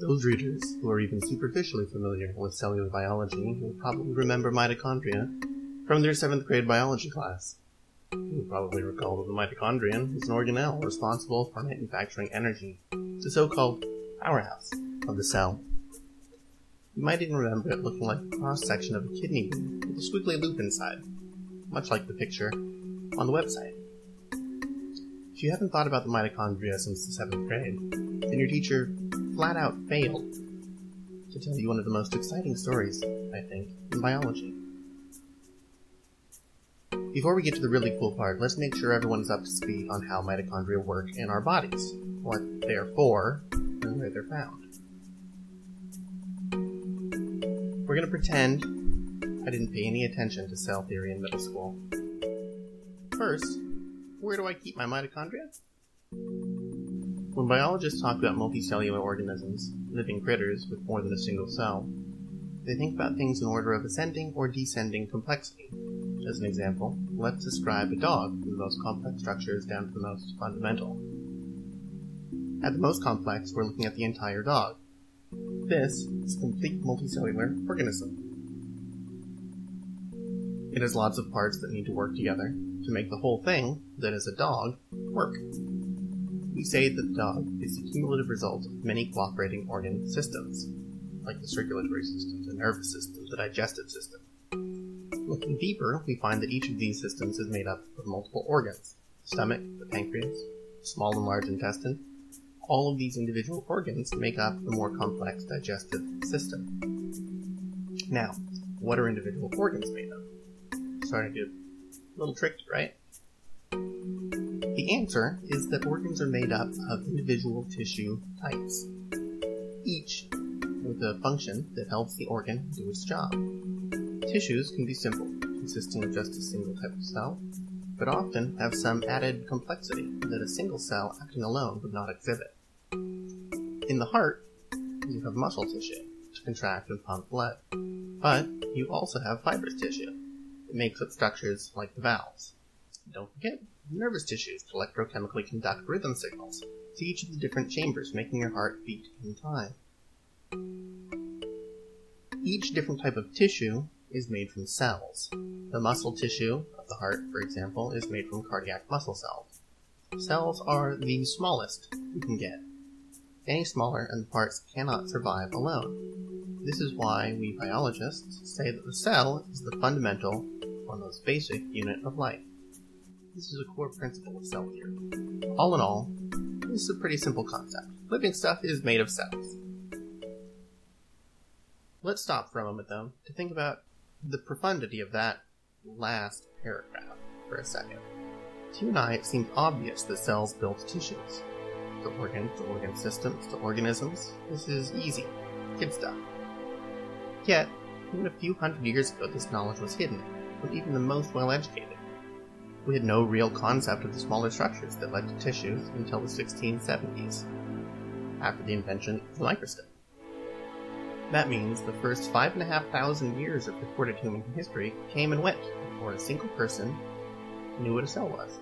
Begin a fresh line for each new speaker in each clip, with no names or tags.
Those readers who are even superficially familiar with cellular biology will probably remember mitochondria from their seventh grade biology class. You probably recall that the mitochondrion is an organelle responsible for manufacturing energy, the so-called powerhouse of the cell. You might even remember it looking like a cross-section of a kidney bean with a squiggly loop inside, much like the picture on the website. If you haven't thought about the mitochondria since the seventh grade, then your teacher flat out failed to tell you one of the most exciting stories, I think, in biology. Before we get to the really cool part, let's make sure everyone's up to speed on how mitochondria work in our bodies, what they are for, and where they're found. We're going to pretend I didn't pay any attention to cell theory in middle school. First, where do I keep my mitochondria? When biologists talk about multicellular organisms, living critters with more than a single cell, they think about things in order of ascending or descending complexity. As an example, let's describe a dog from the most complex structures down to the most fundamental. At the most complex, we're looking at the entire dog. This is a complete multicellular organism. It has lots of parts that need to work together to make the whole thing, that is a dog, work. We say that the dog is the cumulative result of many cooperating organ systems, like the circulatory system, the nervous system, the digestive system. Looking deeper, we find that each of these systems is made up of multiple organs the stomach, the pancreas, the small and large intestine. All of these individual organs make up the more complex digestive system. Now, what are individual organs made of? Starting to get a little tricky, right? The answer is that organs are made up of individual tissue types, each with a function that helps the organ do its job. Tissues can be simple, consisting of just a single type of cell, but often have some added complexity that a single cell acting alone would not exhibit. In the heart, you have muscle tissue to contract and pump blood, but you also have fibrous tissue that makes up structures like the valves. Don't forget nervous tissues electrochemically conduct rhythm signals to each of the different chambers making your heart beat in time. Each different type of tissue is made from cells. The muscle tissue of the heart, for example, is made from cardiac muscle cells. Cells are the smallest you can get. Any smaller and the parts cannot survive alone. This is why we biologists say that the cell is the fundamental or most basic unit of life. This is a core principle of cell theory. All in all, this is a pretty simple concept. Living stuff is made of cells. Let's stop for a moment, though, to think about the profundity of that last paragraph for a second. To you and I, it seems obvious that cells build tissues. To organs, to organ systems, to organisms. This is easy. Kid stuff. Yet, even a few hundred years ago, this knowledge was hidden from even the most well educated. We had no real concept of the smaller structures that led to tissues until the 1670s, after the invention of the microscope. That means the first five and a half thousand years of recorded human history came and went before a single person knew what a cell was.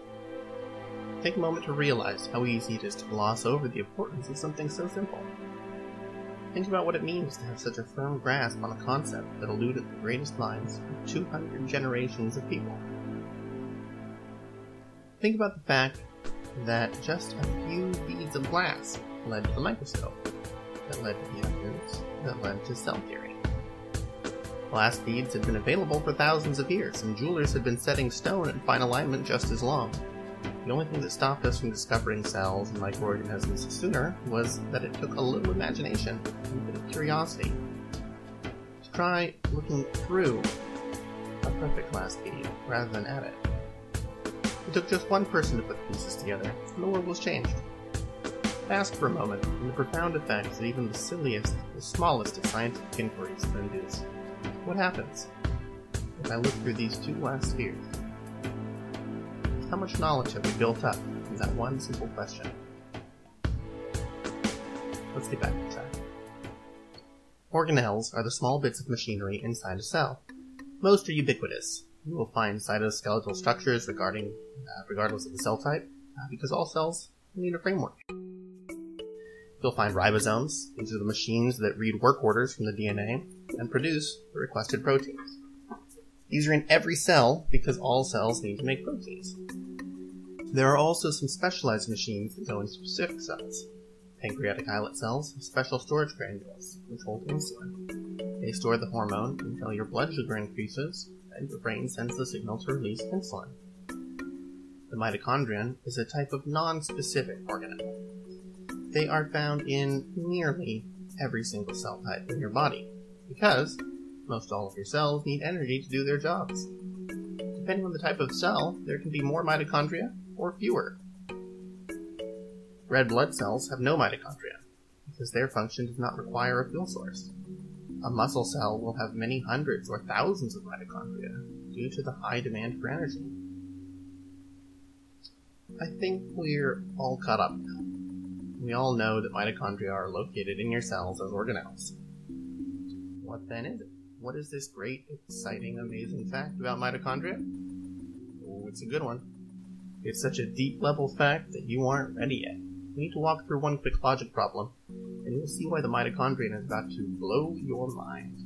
Take a moment to realize how easy it is to gloss over the importance of something so simple. Think about what it means to have such a firm grasp on a concept that eluded the greatest minds of 200 generations of people. Think about the fact that just a few beads of glass led to the microscope, that led to the evidence that led to cell theory. Glass beads had been available for thousands of years, and jewelers had been setting stone in fine alignment just as long. The only thing that stopped us from discovering cells and microorganisms sooner was that it took a little imagination and a bit of curiosity to try looking through a perfect glass bead rather than at it. It took just one person to put the pieces together, and the world was changed. Ask for a moment on the profound effects that even the silliest, the smallest of scientific inquiries can induce. What happens if I look through these two last spheres? How much knowledge have we built up from that one simple question? Let's get back on track. Organelles are the small bits of machinery inside a cell. Most are ubiquitous. You will find cytoskeletal structures regarding, uh, regardless of the cell type, uh, because all cells need a framework. You'll find ribosomes. These are the machines that read work orders from the DNA and produce the requested proteins. These are in every cell because all cells need to make proteins. There are also some specialized machines that go in specific cells. Pancreatic islet cells have special storage granules which hold insulin. They store the hormone until your blood sugar increases and your brain sends the signal to release insulin. The mitochondrion is a type of non-specific organelle. They are found in nearly every single cell type in your body because most all of your cells need energy to do their jobs. Depending on the type of cell, there can be more mitochondria or fewer. Red blood cells have no mitochondria because their function does not require a fuel source. A muscle cell will have many hundreds or thousands of mitochondria due to the high demand for energy. I think we're all caught up now. We all know that mitochondria are located in your cells as organelles. What then is it? What is this great, exciting, amazing fact about mitochondria? Oh, it's a good one. It's such a deep level fact that you aren't ready yet. We need to walk through one quick logic problem, and you'll see why the mitochondrion is about to blow your mind.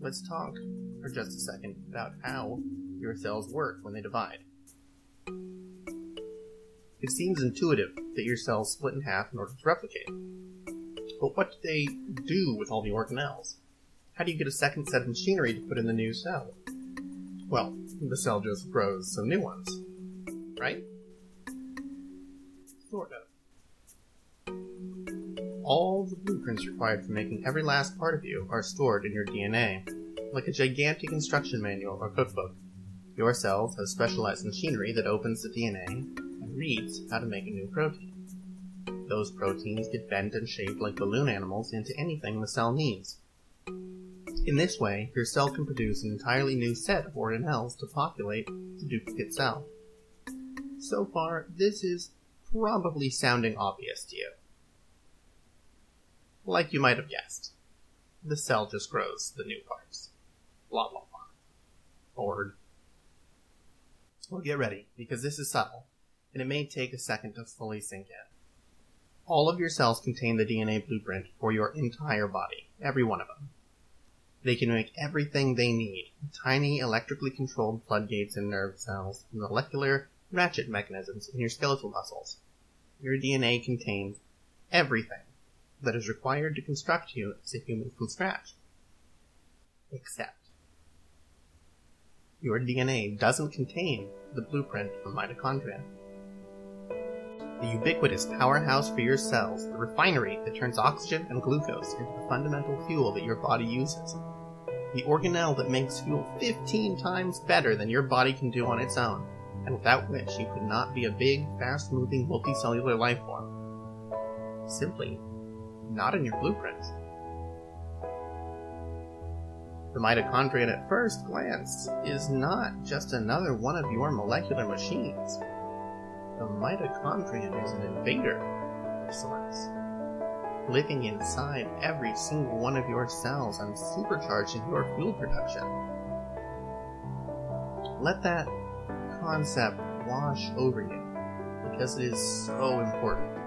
Let's talk for just a second about how your cells work when they divide. It seems intuitive that your cells split in half in order to replicate. But what do they do with all the organelles? How do you get a second set of machinery to put in the new cell? Well, the cell just grows some new ones. Right? Sort of. All the blueprints required for making every last part of you are stored in your DNA, like a gigantic instruction manual or cookbook. Your cells have specialized machinery that opens the DNA and reads how to make a new protein. Those proteins get bent and shaped like balloon animals into anything the cell needs. In this way, your cell can produce an entirely new set of organelles to populate the duplicate cell. So far, this is probably sounding obvious to you. Like you might have guessed, the cell just grows the new parts. Blah blah blah. Bored. Well, get ready, because this is subtle, and it may take a second to fully sink in. All of your cells contain the DNA blueprint for your entire body, every one of them. They can make everything they need tiny electrically controlled floodgates in nerve cells, molecular ratchet mechanisms in your skeletal muscles. Your DNA contains everything that is required to construct you as a human from scratch. Except your DNA doesn't contain the blueprint for mitochondria the ubiquitous powerhouse for your cells, the refinery that turns oxygen and glucose into the fundamental fuel that your body uses, the organelle that makes fuel 15 times better than your body can do on its own, and without which you could not be a big, fast moving multicellular life form. Simply not in your blueprint. The mitochondrion at first glance is not just another one of your molecular machines. The mitochondrion is an invader of sorts, living inside every single one of your cells and supercharging your fuel production. Let that concept wash over you because it is so important.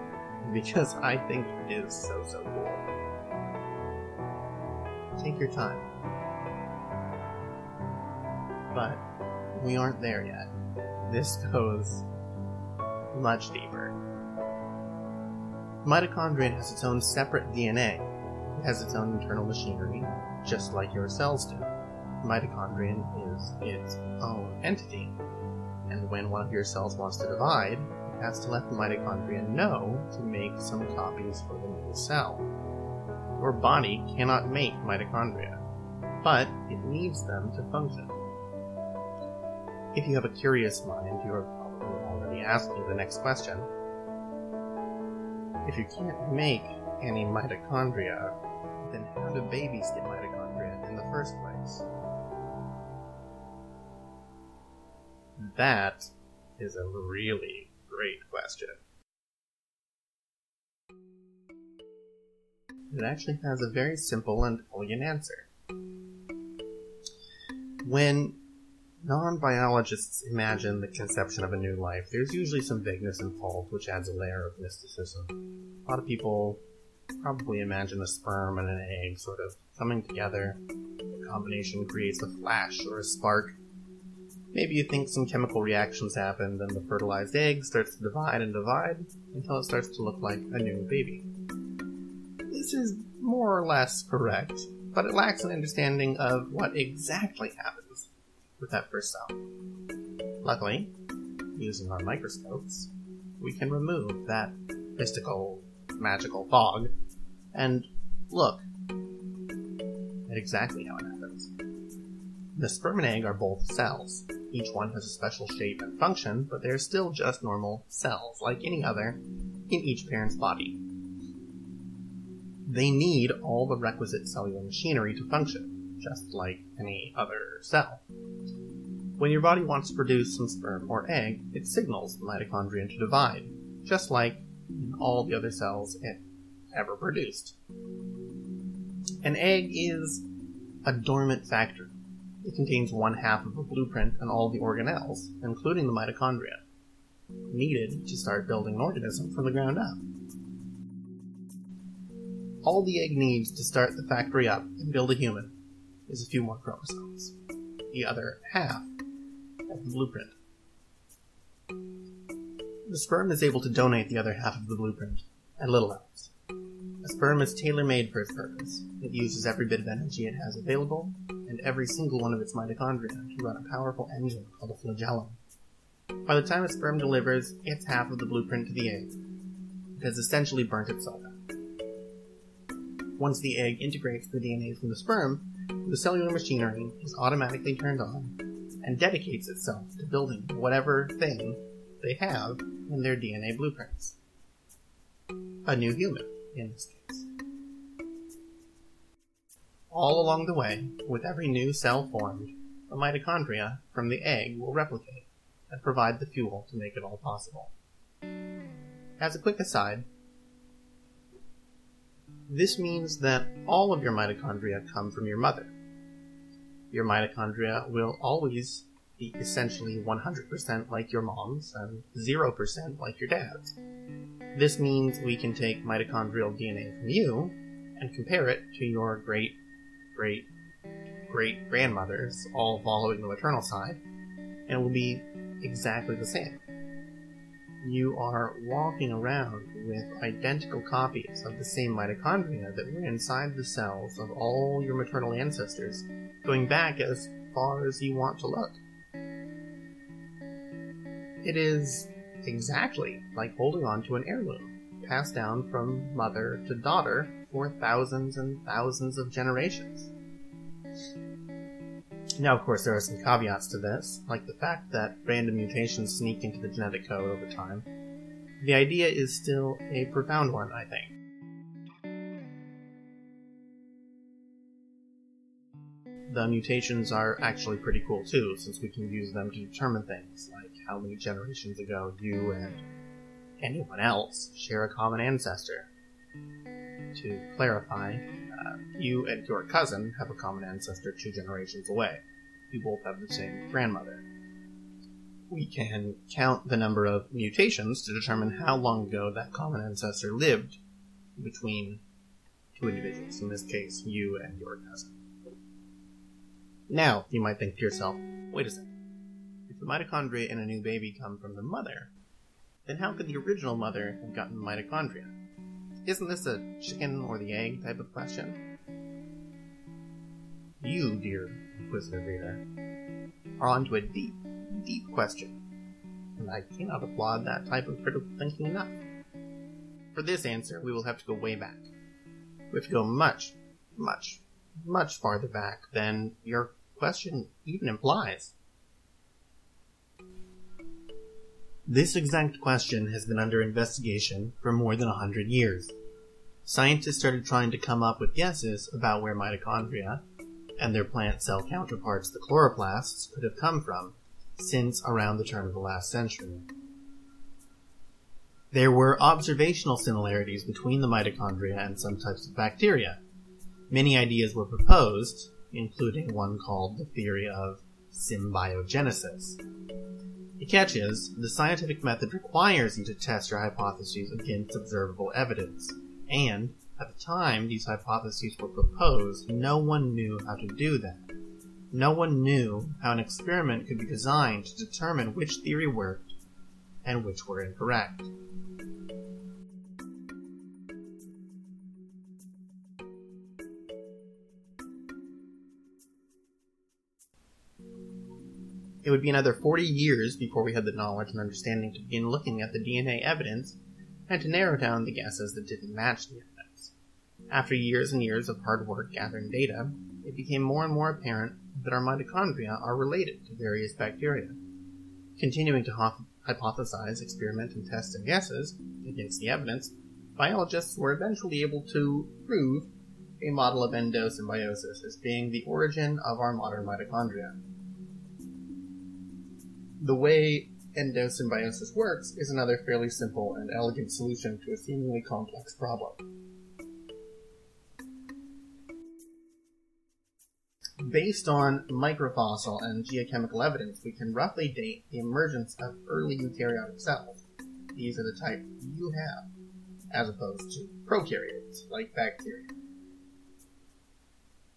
Because I think it is so, so cool. Take your time. But we aren't there yet. This goes much deeper. Mitochondria has its own separate DNA. It has its own internal machinery, just like your cells do. Mitochondrion is its own entity, and when one of your cells wants to divide, has to let the mitochondria know to make some copies for the new cell. Your body cannot make mitochondria, but it needs them to function. If you have a curious mind, you are probably already asking the next question. If you can't make any mitochondria, then how do babies get mitochondria in the first place? That is a really It actually has a very simple and elegant answer. When non biologists imagine the conception of a new life, there's usually some vagueness involved, which adds a layer of mysticism. A lot of people probably imagine a sperm and an egg sort of coming together. The combination creates a flash or a spark. Maybe you think some chemical reactions happen, then the fertilized egg starts to divide and divide until it starts to look like a new baby. This is more or less correct, but it lacks an understanding of what exactly happens with that first cell. Luckily, using our microscopes, we can remove that mystical, magical fog and look at exactly how it happens. The sperm and egg are both cells. Each one has a special shape and function, but they're still just normal cells, like any other, in each parent's body. They need all the requisite cellular machinery to function, just like any other cell. When your body wants to produce some sperm or egg, it signals the mitochondria to divide, just like in all the other cells it ever produced. An egg is a dormant factor. It contains one half of a blueprint and all the organelles, including the mitochondria, needed to start building an organism from the ground up. All the egg needs to start the factory up and build a human is a few more chromosomes. The other half of the blueprint. The sperm is able to donate the other half of the blueprint, and little else. Sperm is tailor made for its purpose. It uses every bit of energy it has available, and every single one of its mitochondria to run a powerful engine called a flagellum. By the time a sperm delivers its half of the blueprint to the egg, it has essentially burnt itself out. Once the egg integrates the DNA from the sperm, the cellular machinery is automatically turned on and dedicates itself to building whatever thing they have in their DNA blueprints. A new human, in. All along the way, with every new cell formed, the mitochondria from the egg will replicate and provide the fuel to make it all possible. As a quick aside, this means that all of your mitochondria come from your mother, your mitochondria will always be essentially 100% like your mom's and 0% like your dad's. This means we can take mitochondrial DNA from you and compare it to your great, great, great grandmothers, all following the maternal side, and it will be exactly the same you are walking around with identical copies of the same mitochondria that were inside the cells of all your maternal ancestors, going back as far as you want to look. It is exactly like holding on to an heirloom, passed down from mother to daughter for thousands and thousands of generations. Now, of course, there are some caveats to this, like the fact that random mutations sneak into the genetic code over time. The idea is still a profound one, I think. The mutations are actually pretty cool too, since we can use them to determine things, like how many generations ago you and anyone else share a common ancestor. To clarify, uh, you and your cousin have a common ancestor two generations away. You both have the same grandmother. We can count the number of mutations to determine how long ago that common ancestor lived between two individuals, in this case, you and your cousin. Now, you might think to yourself, wait a second. Mitochondria in a new baby come from the mother, then how could the original mother have gotten mitochondria? Isn't this a chicken or the egg type of question? You, dear inquisitive reader, are onto a deep, deep question, and I cannot applaud that type of critical thinking enough. For this answer, we will have to go way back. We have to go much, much, much farther back than your question even implies. This exact question has been under investigation for more than a hundred years. Scientists started trying to come up with guesses about where mitochondria and their plant cell counterparts, the chloroplasts, could have come from since around the turn of the last century. There were observational similarities between the mitochondria and some types of bacteria. Many ideas were proposed, including one called the theory of symbiogenesis. The catch is, the scientific method requires you to test your hypotheses against observable evidence, and At the time these hypotheses were proposed, no one knew how to do that. No one knew how an experiment could be designed to determine which theory worked and which were incorrect. It would be another 40 years before we had the knowledge and understanding to begin looking at the DNA evidence and to narrow down the guesses that didn't match the evidence. After years and years of hard work gathering data, it became more and more apparent that our mitochondria are related to various bacteria. Continuing to hypothesize, experiment, and test and guesses against the evidence, biologists were eventually able to prove a model of endosymbiosis as being the origin of our modern mitochondria. The way endosymbiosis works is another fairly simple and elegant solution to a seemingly complex problem. Based on microfossil and geochemical evidence, we can roughly date the emergence of early eukaryotic cells. These are the type you have, as opposed to prokaryotes, like bacteria.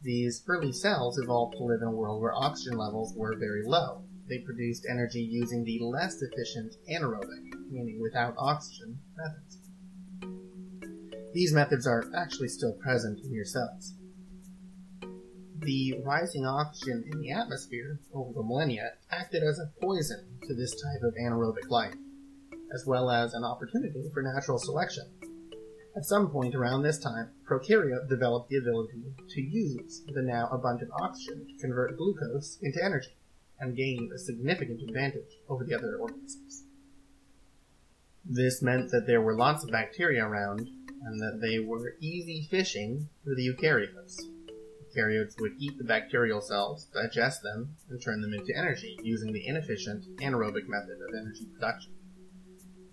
These early cells evolved to live in a world where oxygen levels were very low, they produced energy using the less efficient anaerobic, meaning without oxygen, methods. These methods are actually still present in your cells. The rising oxygen in the atmosphere over the millennia acted as a poison to this type of anaerobic life, as well as an opportunity for natural selection. At some point around this time, prokaryote developed the ability to use the now abundant oxygen to convert glucose into energy and gained a significant advantage over the other organisms. This meant that there were lots of bacteria around, and that they were easy fishing for the eukaryotes. Eukaryotes would eat the bacterial cells, digest them, and turn them into energy using the inefficient anaerobic method of energy production.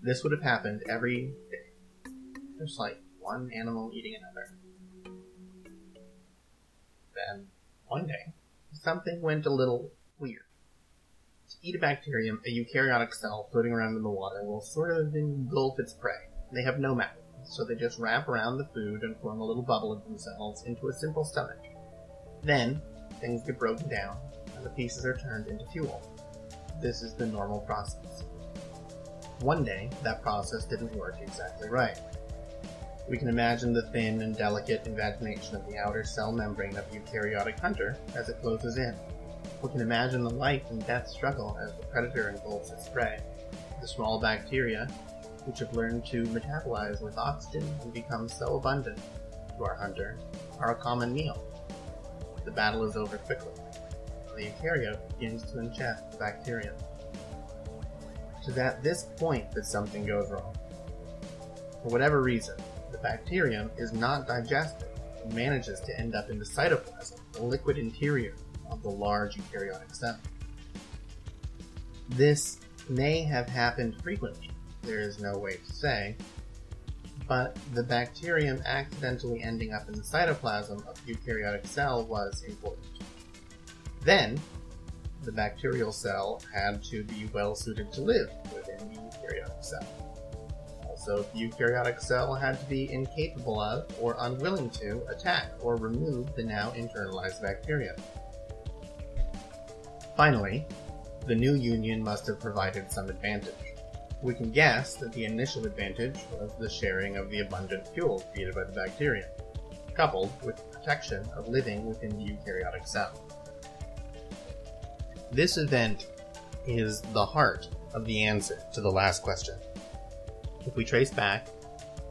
This would have happened every day, just like one animal eating another. Then, one day, something went a little eat a bacterium, a eukaryotic cell floating around in the water will sort of engulf its prey. They have no mouth, so they just wrap around the food and form a little bubble of themselves into a simple stomach. Then, things get broken down, and the pieces are turned into fuel. This is the normal process. One day, that process didn't work exactly right. We can imagine the thin and delicate invagination of the outer cell membrane of a eukaryotic hunter as it closes in. We can imagine the life and death struggle as the predator engulfs its prey. The small bacteria, which have learned to metabolize with oxygen and become so abundant to our hunter, are a common meal. The battle is over quickly. The eukaryote begins to ingest the bacterium. It is at this point that something goes wrong. For whatever reason, the bacterium is not digested and manages to end up in the cytoplasm, the liquid interior of the large eukaryotic cell. This may have happened frequently, there is no way to say, but the bacterium accidentally ending up in the cytoplasm of the eukaryotic cell was important. Then, the bacterial cell had to be well suited to live within the eukaryotic cell. Also, the eukaryotic cell had to be incapable of or unwilling to attack or remove the now internalized bacteria. Finally, the new union must have provided some advantage. We can guess that the initial advantage was the sharing of the abundant fuel created by the bacterium, coupled with the protection of living within the eukaryotic cell. This event is the heart of the answer to the last question. If we trace back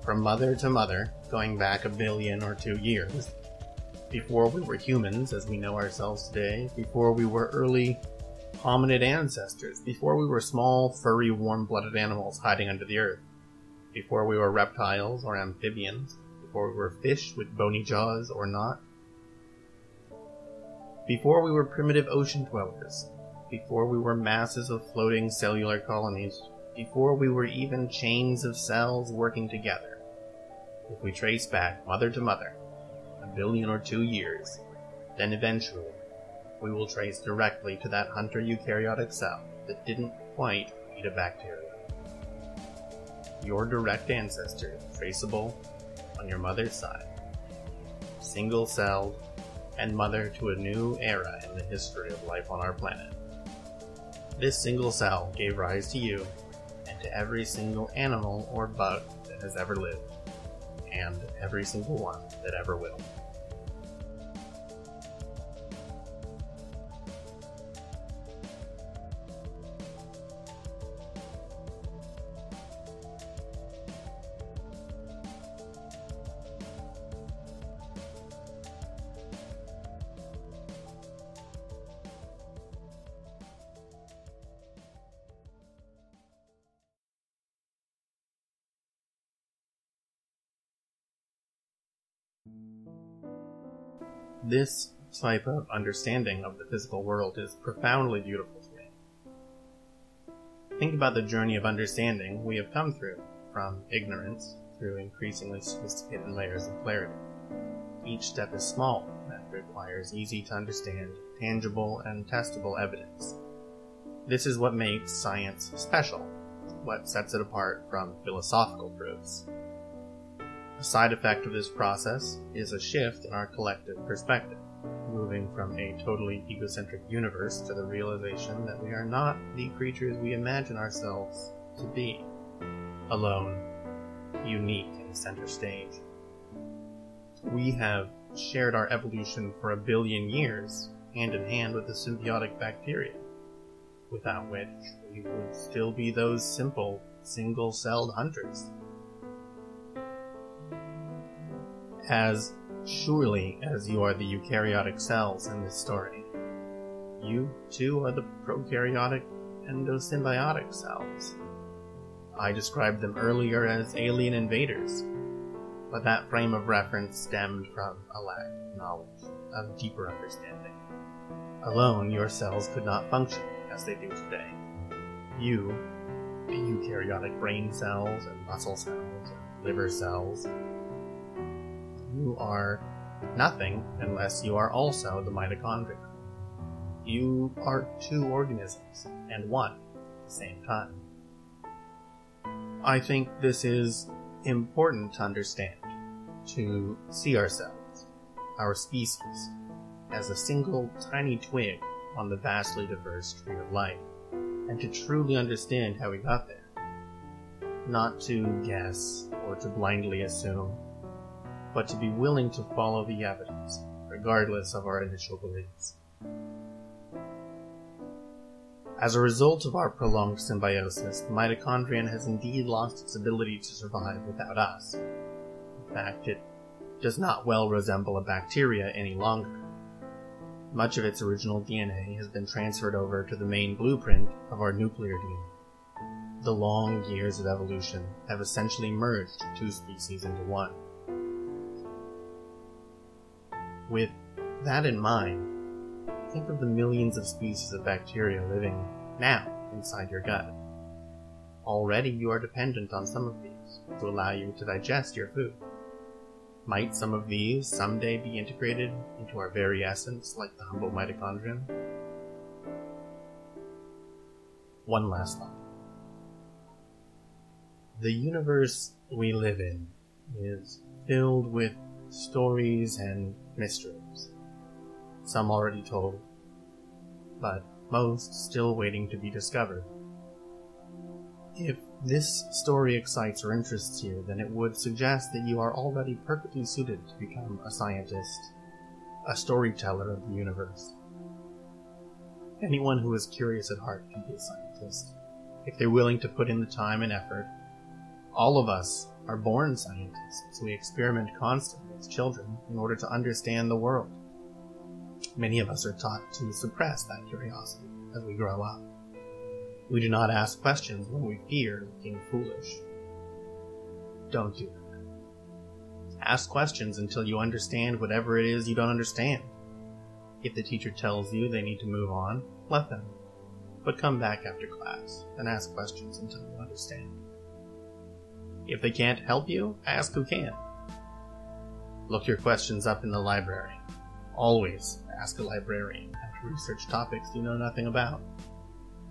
from mother to mother, going back a billion or two years, before we were humans as we know ourselves today, before we were early hominid ancestors, before we were small, furry, warm blooded animals hiding under the earth, before we were reptiles or amphibians, before we were fish with bony jaws or not, before we were primitive ocean dwellers, before we were masses of floating cellular colonies, before we were even chains of cells working together. If we trace back mother to mother, billion or two years, then eventually we will trace directly to that hunter eukaryotic cell that didn't quite eat a bacteria. Your direct ancestor, traceable on your mother's side. Single celled and mother to a new era in the history of life on our planet. This single cell gave rise to you and to every single animal or bug that has ever lived, and every single one that ever will. This type of understanding of the physical world is profoundly beautiful to me. Think about the journey of understanding we have come through, from ignorance through increasingly sophisticated layers of clarity. Each step is small and requires easy to understand, tangible, and testable evidence. This is what makes science special, what sets it apart from philosophical proofs. A side effect of this process is a shift in our collective perspective, moving from a totally egocentric universe to the realization that we are not the creatures we imagine ourselves to be. Alone, unique in the center stage. We have shared our evolution for a billion years, hand in hand with the symbiotic bacteria, without which we would still be those simple, single celled hunters as surely as you are the eukaryotic cells in this story. You, too, are the prokaryotic endosymbiotic cells. I described them earlier as alien invaders, but that frame of reference stemmed from a lack of knowledge, of deeper understanding. Alone, your cells could not function as they do today. You, the eukaryotic brain cells and muscle cells and liver cells, you are nothing unless you are also the mitochondria. You are two organisms and one at the same time. I think this is important to understand, to see ourselves, our species, as a single tiny twig on the vastly diverse tree of life, and to truly understand how we got there. Not to guess or to blindly assume but to be willing to follow the evidence, regardless of our initial beliefs. As a result of our prolonged symbiosis, the mitochondrion has indeed lost its ability to survive without us. In fact, it does not well resemble a bacteria any longer. Much of its original DNA has been transferred over to the main blueprint of our nuclear DNA. The long years of evolution have essentially merged two species into one. With that in mind, think of the millions of species of bacteria living now inside your gut. Already you are dependent on some of these to allow you to digest your food. Might some of these someday be integrated into our very essence like the humble mitochondrion? One last thought. The universe we live in is filled with stories and mysteries. Some already told, but most still waiting to be discovered. If this story excites or interests you, then it would suggest that you are already perfectly suited to become a scientist, a storyteller of the universe. Anyone who is curious at heart can be a scientist, if they're willing to put in the time and effort. All of us are born scientists. We experiment constantly children in order to understand the world. Many of us are taught to suppress that curiosity as we grow up. We do not ask questions when we fear looking foolish. Don't do that. Ask questions until you understand whatever it is you don't understand. If the teacher tells you they need to move on, let them. But come back after class and ask questions until you understand. If they can't help you, ask who can. Look your questions up in the library. Always ask a librarian to research topics you know nothing about.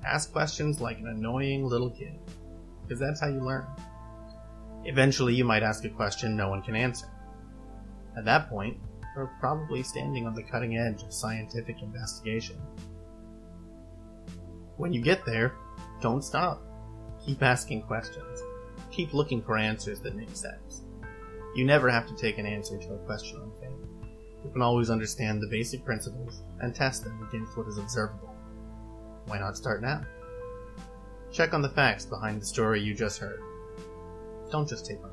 Ask questions like an annoying little kid, because that's how you learn. Eventually, you might ask a question no one can answer. At that point, you're probably standing on the cutting edge of scientific investigation. When you get there, don't stop. Keep asking questions. Keep looking for answers that make sense. You never have to take an answer to a question on faith. You can always understand the basic principles and test them against what is observable. Why not start now? Check on the facts behind the story you just heard. Don't just take my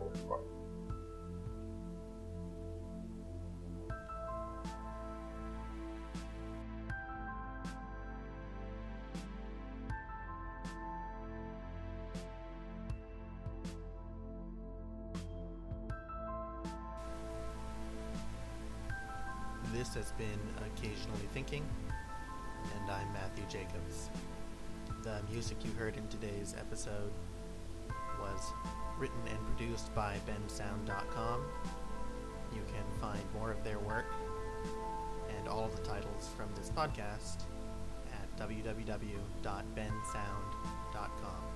This has been Occasionally Thinking, and I'm Matthew Jacobs. The music you heard in today's episode was written and produced by bensound.com. You can find more of their work and all of the titles from this podcast at www.bensound.com.